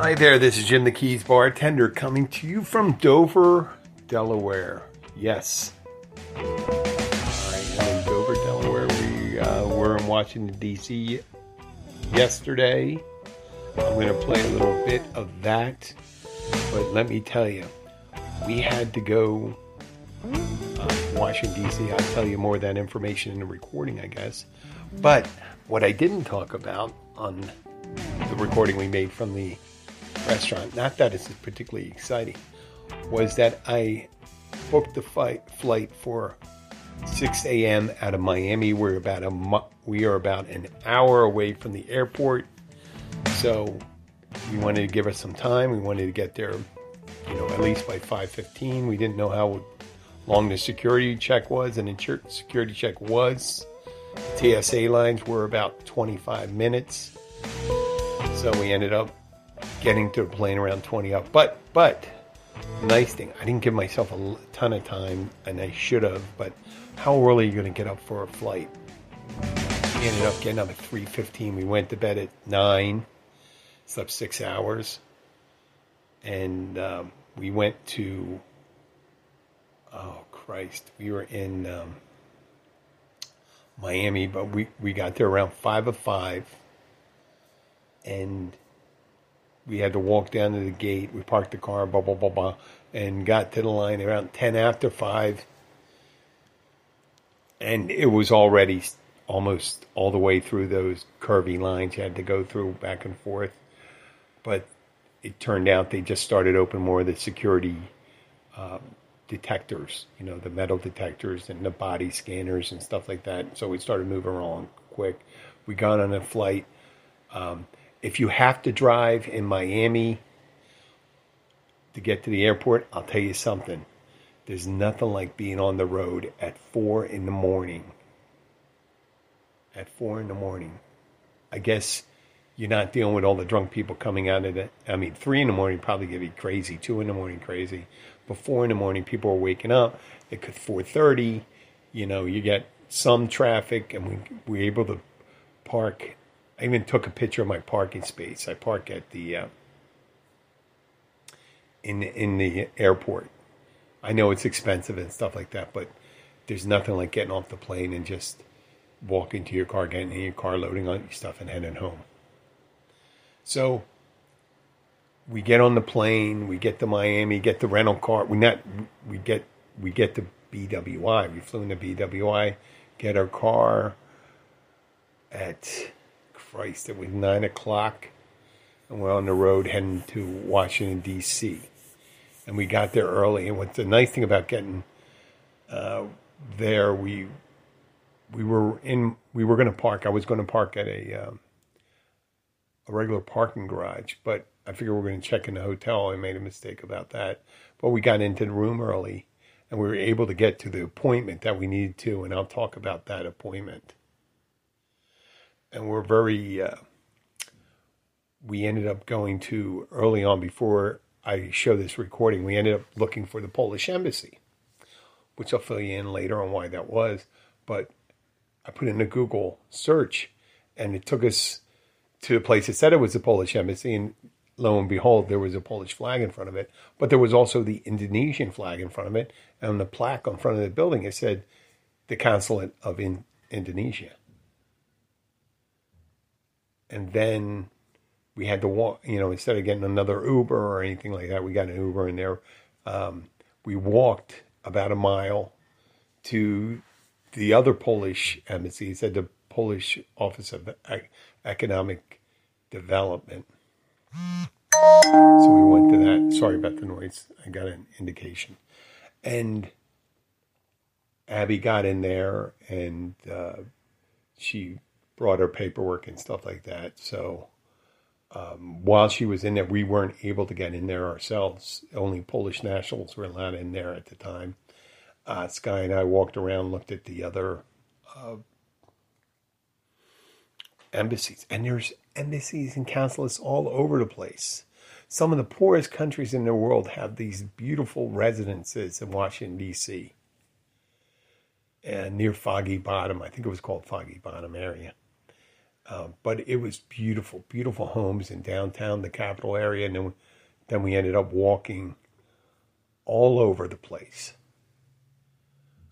Hi there, this is Jim the Keys bartender coming to you from Dover, Delaware. Yes. I am in Dover, Delaware. We uh, were in Washington, D.C. yesterday. I'm going to play a little bit of that. But let me tell you, we had to go uh, Washington, D.C. I'll tell you more of that information in the recording, I guess. But what I didn't talk about on the recording we made from the restaurant, not that it's particularly exciting, was that I booked the fight, flight for 6 a.m. out of Miami. We're about a we are about an hour away from the airport, so we wanted to give us some time. We wanted to get there, you know, at least by 5:15. We didn't know how long the security check was, and the security check was. TSA lines were about 25 minutes, so we ended up getting to the plane around 20 up. But but nice thing, I didn't give myself a ton of time, and I should have. But how early are you going to get up for a flight? We ended up getting up at 3:15. We went to bed at nine, slept six hours, and um, we went to. Oh Christ, we were in um, Miami, but we we got there around five of five, and we had to walk down to the gate. We parked the car, blah blah blah blah, and got to the line around ten after five, and it was already almost all the way through those curvy lines you had to go through back and forth. But it turned out they just started open more of the security um, detectors, you know, the metal detectors and the body scanners and stuff like that. So we started moving along quick. We got on a flight. Um, if you have to drive in Miami to get to the airport, I'll tell you something. There's nothing like being on the road at four in the morning. At four in the morning. I guess you're not dealing with all the drunk people coming out of it. I mean, three in the morning probably gonna be crazy. Two in the morning crazy. But four in the morning, people are waking up. It could four thirty. You know, you get some traffic, and we we're able to park I even took a picture of my parking space. I park at the uh, in in the airport. I know it's expensive and stuff like that, but there's nothing like getting off the plane and just walking to your car, getting in your car, loading on your stuff, and heading home. So we get on the plane, we get to Miami, get the rental car. We not we get we get the BWI. We flew in the BWI, get our car at Christ, it was nine o'clock, and we're on the road heading to Washington D.C. And we got there early. And what's the nice thing about getting uh, there, we we were in we were going to park. I was going to park at a um, a regular parking garage, but I figured we are going to check in the hotel. I made a mistake about that, but we got into the room early, and we were able to get to the appointment that we needed to. And I'll talk about that appointment and we're very. Uh, we ended up going to early on before I show this recording. We ended up looking for the Polish embassy, which I'll fill you in later on why that was. But I put in a Google search, and it took us to the place that said it was the Polish embassy, and lo and behold, there was a Polish flag in front of it. But there was also the Indonesian flag in front of it, and the plaque on front of the building it said the consulate of in- Indonesia and then we had to walk. You know, instead of getting another Uber or anything like that, we got an Uber in there. Um, we walked about a mile to the other Polish embassy. It said the Polish Office of Economic Development. So we went to that. Sorry about the noise. I got an indication. And Abby got in there and uh, she brought her paperwork and stuff like that. So um, while she was in there, we weren't able to get in there ourselves. Only Polish nationals were allowed in there at the time. Uh, Sky and I walked around, looked at the other uh, embassies, and there's embassies and consulates all over the place. Some of the poorest countries in the world have these beautiful residences in Washington D.C. and near Foggy Bottom. I think it was called Foggy Bottom area Uh, but it was beautiful, beautiful homes in downtown, the capital area, and then then we ended up walking all over the place.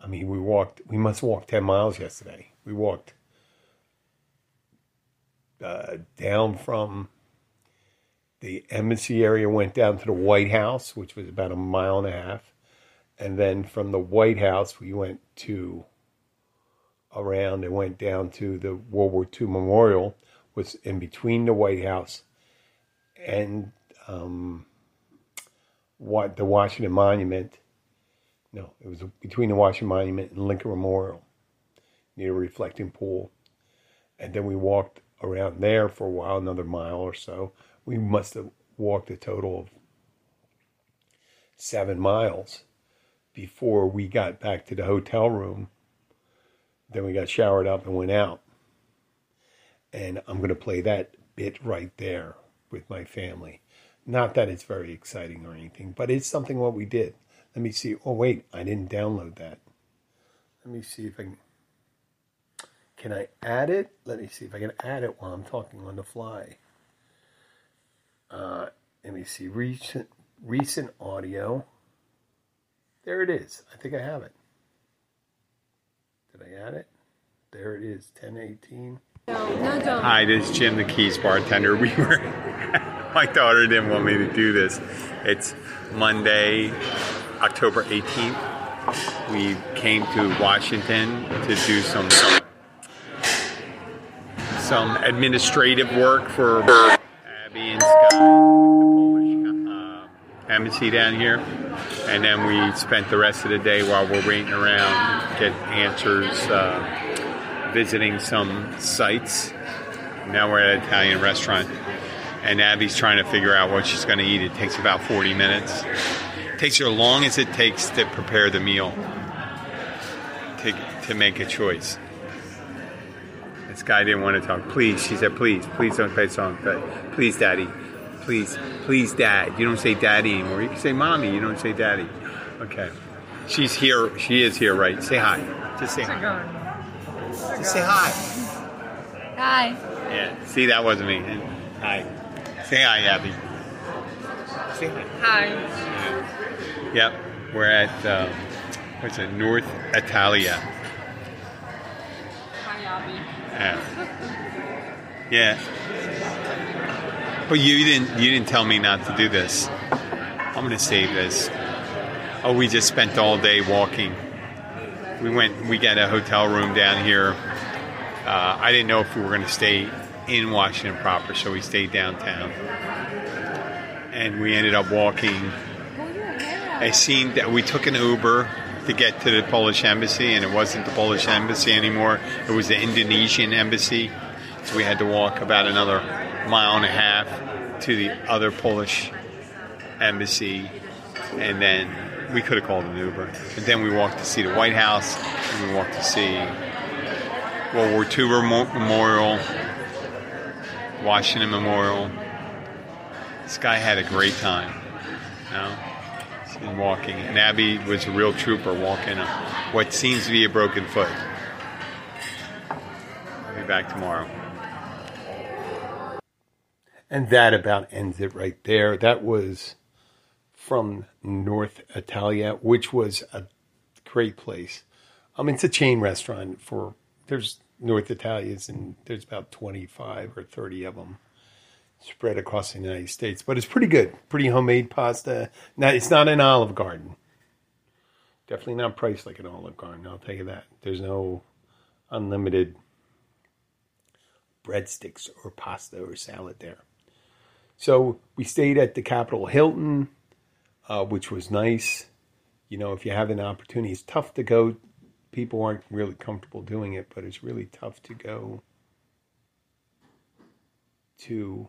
I mean, we walked. We must walk ten miles yesterday. We walked uh, down from the embassy area, went down to the White House, which was about a mile and a half, and then from the White House we went to around and went down to the World War II Memorial, was in between the White House and um, what the Washington Monument. No, it was between the Washington Monument and Lincoln Memorial, near a reflecting pool, and then we walked around there for a while, another mile or so. We must have walked a total of seven miles before we got back to the hotel room then we got showered up and went out. And I'm going to play that bit right there with my family. Not that it's very exciting or anything, but it's something what we did. Let me see. Oh, wait, I didn't download that. Let me see if I can. Can I add it? Let me see if I can add it while I'm talking on the fly. Uh, let me see. Recent, recent audio. There it is. I think I have it. Did I add it? There it is, 1018. No, no, don't. Hi, this is Jim, the Keys bartender. We were, my daughter didn't want me to do this. It's Monday, October 18th. We came to Washington to do some some administrative work for embassy down here and then we spent the rest of the day while we're waiting around, get answers, uh, visiting some sites. Now we're at an Italian restaurant, and Abby's trying to figure out what she's going to eat. It takes about 40 minutes. It takes her as long as it takes to prepare the meal, to, to make a choice. This guy didn't want to talk. Please, she said, please, please don't play song. But please, Daddy, please, please, dad. You don't say daddy anymore. You can say mommy. You don't say daddy. Okay. She's here. She is here, right? Say hi. Just say hi. Just say hi. Hi. Yeah. See, that wasn't me. Hi. Say hi, Abby. Say hi. Hi. Yeah. Yep. We're at um, what's it? North Italia. Hi, Abby. Yeah. Yeah. But you didn't you didn't tell me not to do this. I'm gonna save this. Oh, we just spent all day walking. We went. We got a hotel room down here. Uh, I didn't know if we were to stay in Washington proper, so we stayed downtown. And we ended up walking. I seen that we took an Uber to get to the Polish embassy, and it wasn't the Polish embassy anymore. It was the Indonesian embassy. So we had to walk about another mile and a half to the other Polish embassy, and then we could have called an Uber. And then we walked to see the White House, and we walked to see World War II Memorial, Washington Memorial. This guy had a great time, you know, in walking. And Abby was a real trooper walking what seems to be a broken foot. I'll be back tomorrow. And that about ends it right there. That was from North Italia, which was a great place. I mean, it's a chain restaurant for, there's North Italias and there's about 25 or 30 of them spread across the United States. But it's pretty good. Pretty homemade pasta. Now, it's not an Olive Garden. Definitely not priced like an Olive Garden, I'll tell you that. There's no unlimited breadsticks or pasta or salad there. So we stayed at the Capitol Hilton, uh, which was nice. You know, if you have an opportunity, it's tough to go. People aren't really comfortable doing it, but it's really tough to go to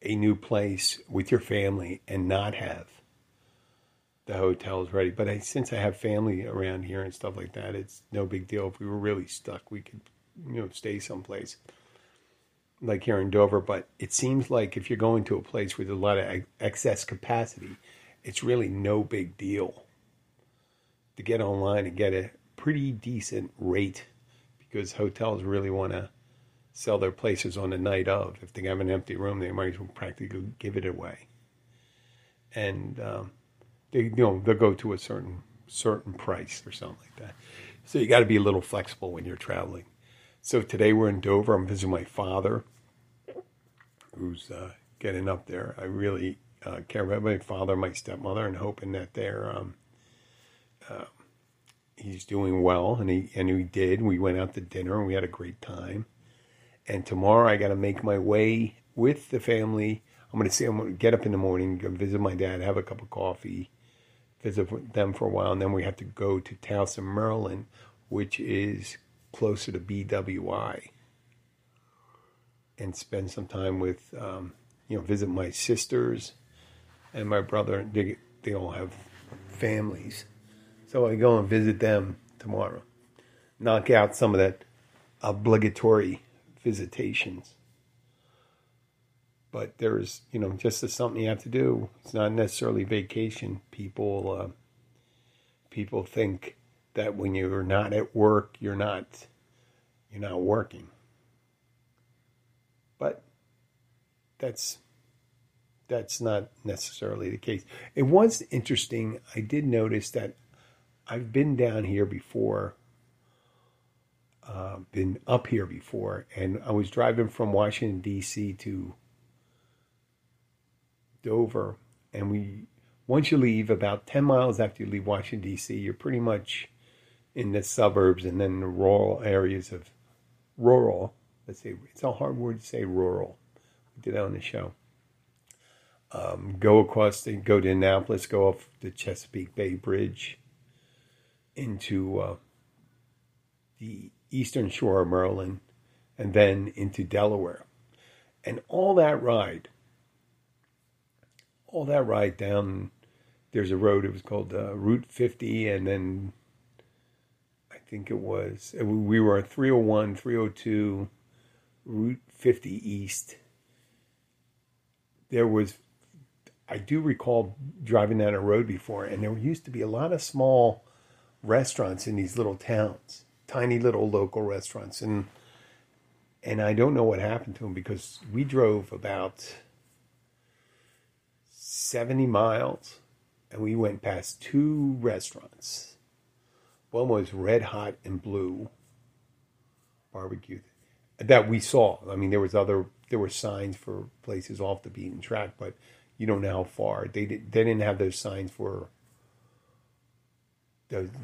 a new place with your family and not have the hotels ready. But I, since I have family around here and stuff like that, it's no big deal. If we were really stuck, we could, you know, stay someplace like here in Dover, but it seems like if you're going to a place with a lot of excess capacity, it's really no big deal to get online and get a pretty decent rate because hotels really want to sell their places on the night of. If they have an empty room, they might as well practically give it away. And um, they, you know, they'll go to a certain certain price or something like that. So you got to be a little flexible when you're traveling. So today we're in Dover. I'm visiting my father, who's uh, getting up there. I really uh, care about my father, my stepmother, and hoping that they're um, uh, he's doing well, and he and he did. We went out to dinner and we had a great time. And tomorrow I got to make my way with the family. I'm going to say I'm going to get up in the morning, go visit my dad, have a cup of coffee, visit them for a while, and then we have to go to Towson, Maryland, which is closer to BWI, and spend some time with, um, you know, visit my sisters and my brother. They, they all have families. So I go and visit them tomorrow. Knock out some of that obligatory visitations. But there's, you know, just something you have to do. It's not necessarily vacation. People, uh, people think that when you're not at work, you're not, you're not working. But that's that's not necessarily the case. It was interesting. I did notice that I've been down here before, uh, been up here before, and I was driving from Washington D.C. to Dover, and we once you leave about ten miles after you leave Washington D.C., you're pretty much in the suburbs and then the rural areas of rural. Let's say it's a hard word to say rural. We did that on the show. Um, go across the go to Annapolis, go off the Chesapeake Bay Bridge into uh, the eastern shore of Maryland and then into Delaware. And all that ride, all that ride down, there's a road, it was called uh, Route 50, and then think it was, uh, we were on 301, 302, Route 50 East. There was, I do recall driving down a road before, and there used to be a lot of small restaurants in these little towns, tiny little local restaurants, and and I don't know what happened to them because we drove about seventy miles, and we went past two restaurants. One was Red Hot and Blue barbecue that we saw. I mean, there was other there were signs for places off the beaten track, but you don't know how far they did, they didn't have those signs for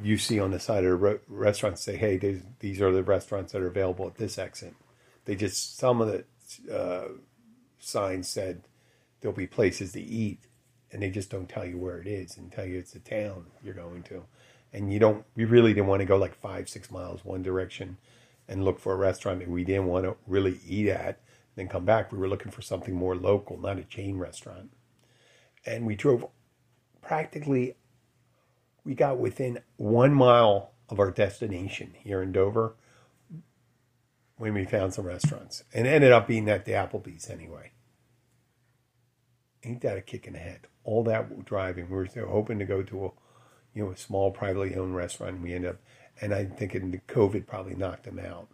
you see on the side of the re- restaurant say, "Hey, these, are the restaurants that are available at this exit." They just some of the uh, signs said there'll be places to eat, and they just don't tell you where it is and tell you it's the town you're going to, and you don't. We really didn't want to go like five, six miles one direction and look for a restaurant that we didn't want to really eat at, then come back. We were looking for something more local, not a chain restaurant, and we drove practically we got within one mile of our destination here in Dover when we found some restaurants and ended up being at the Applebee's anyway. Ain't that a kick in the head? All that driving, we were hoping to go to a, you know, a small privately owned restaurant. And we ended up, and I'm thinking the COVID probably knocked them out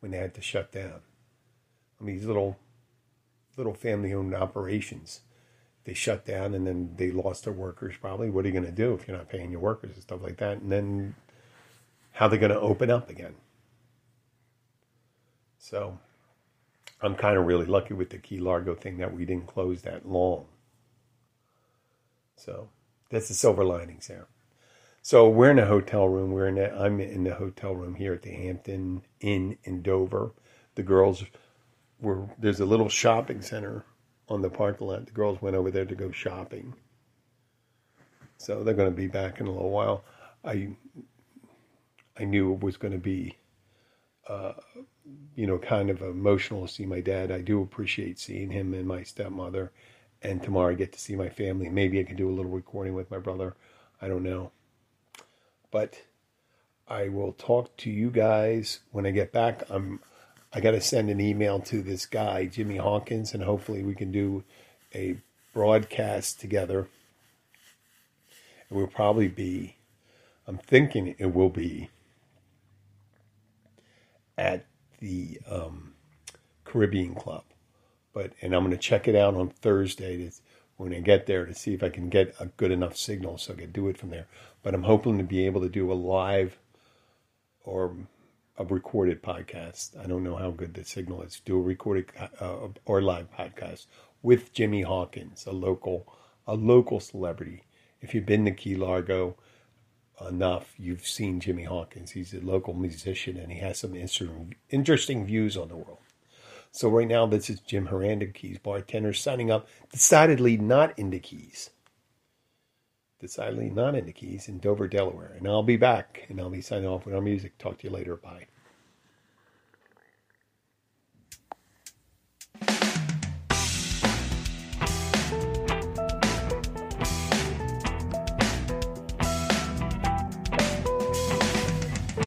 when they had to shut down. I mean, these little, little family owned operations they shut down and then they lost their workers probably. What are you going to do if you're not paying your workers and stuff like that? And then how they're going to open up again. So I'm kind of really lucky with the Key Largo thing that we didn't close that long. So that's the silver linings there. So we're in a hotel room. We're in a, I'm in the hotel room here at the Hampton Inn in Dover. The girls were there's a little shopping center on the parking lot. The girls went over there to go shopping. So they're going to be back in a little while. I I knew it was going to be, uh, you know, kind of emotional to see my dad. I do appreciate seeing him and my stepmother. And tomorrow I get to see my family. Maybe I can do a little recording with my brother. I don't know. But I will talk to you guys when I get back. I'm I got to send an email to this guy, Jimmy Hawkins, and hopefully we can do a broadcast together. It will probably be, I'm thinking it will be at the um, Caribbean Club. But and I'm going to check it out on Thursday to, when I get there to see if I can get a good enough signal so I can do it from there. But I'm hoping to be able to do a live or a recorded podcast. I don't know how good the signal is. Do a recorded uh, or live podcast with Jimmy Hawkins, a local a local celebrity. If you've been to Key Largo enough, you've seen Jimmy Hawkins. He's a local musician and he has some interesting views on the world. So right now, this is Jim Horan the, Keys bartender, signing up. Decidedly not into Keys. Decidedly not into Keys in Dover, Delaware. And I'll be back and I'll be signing off with our music. Talk to you later. Bye.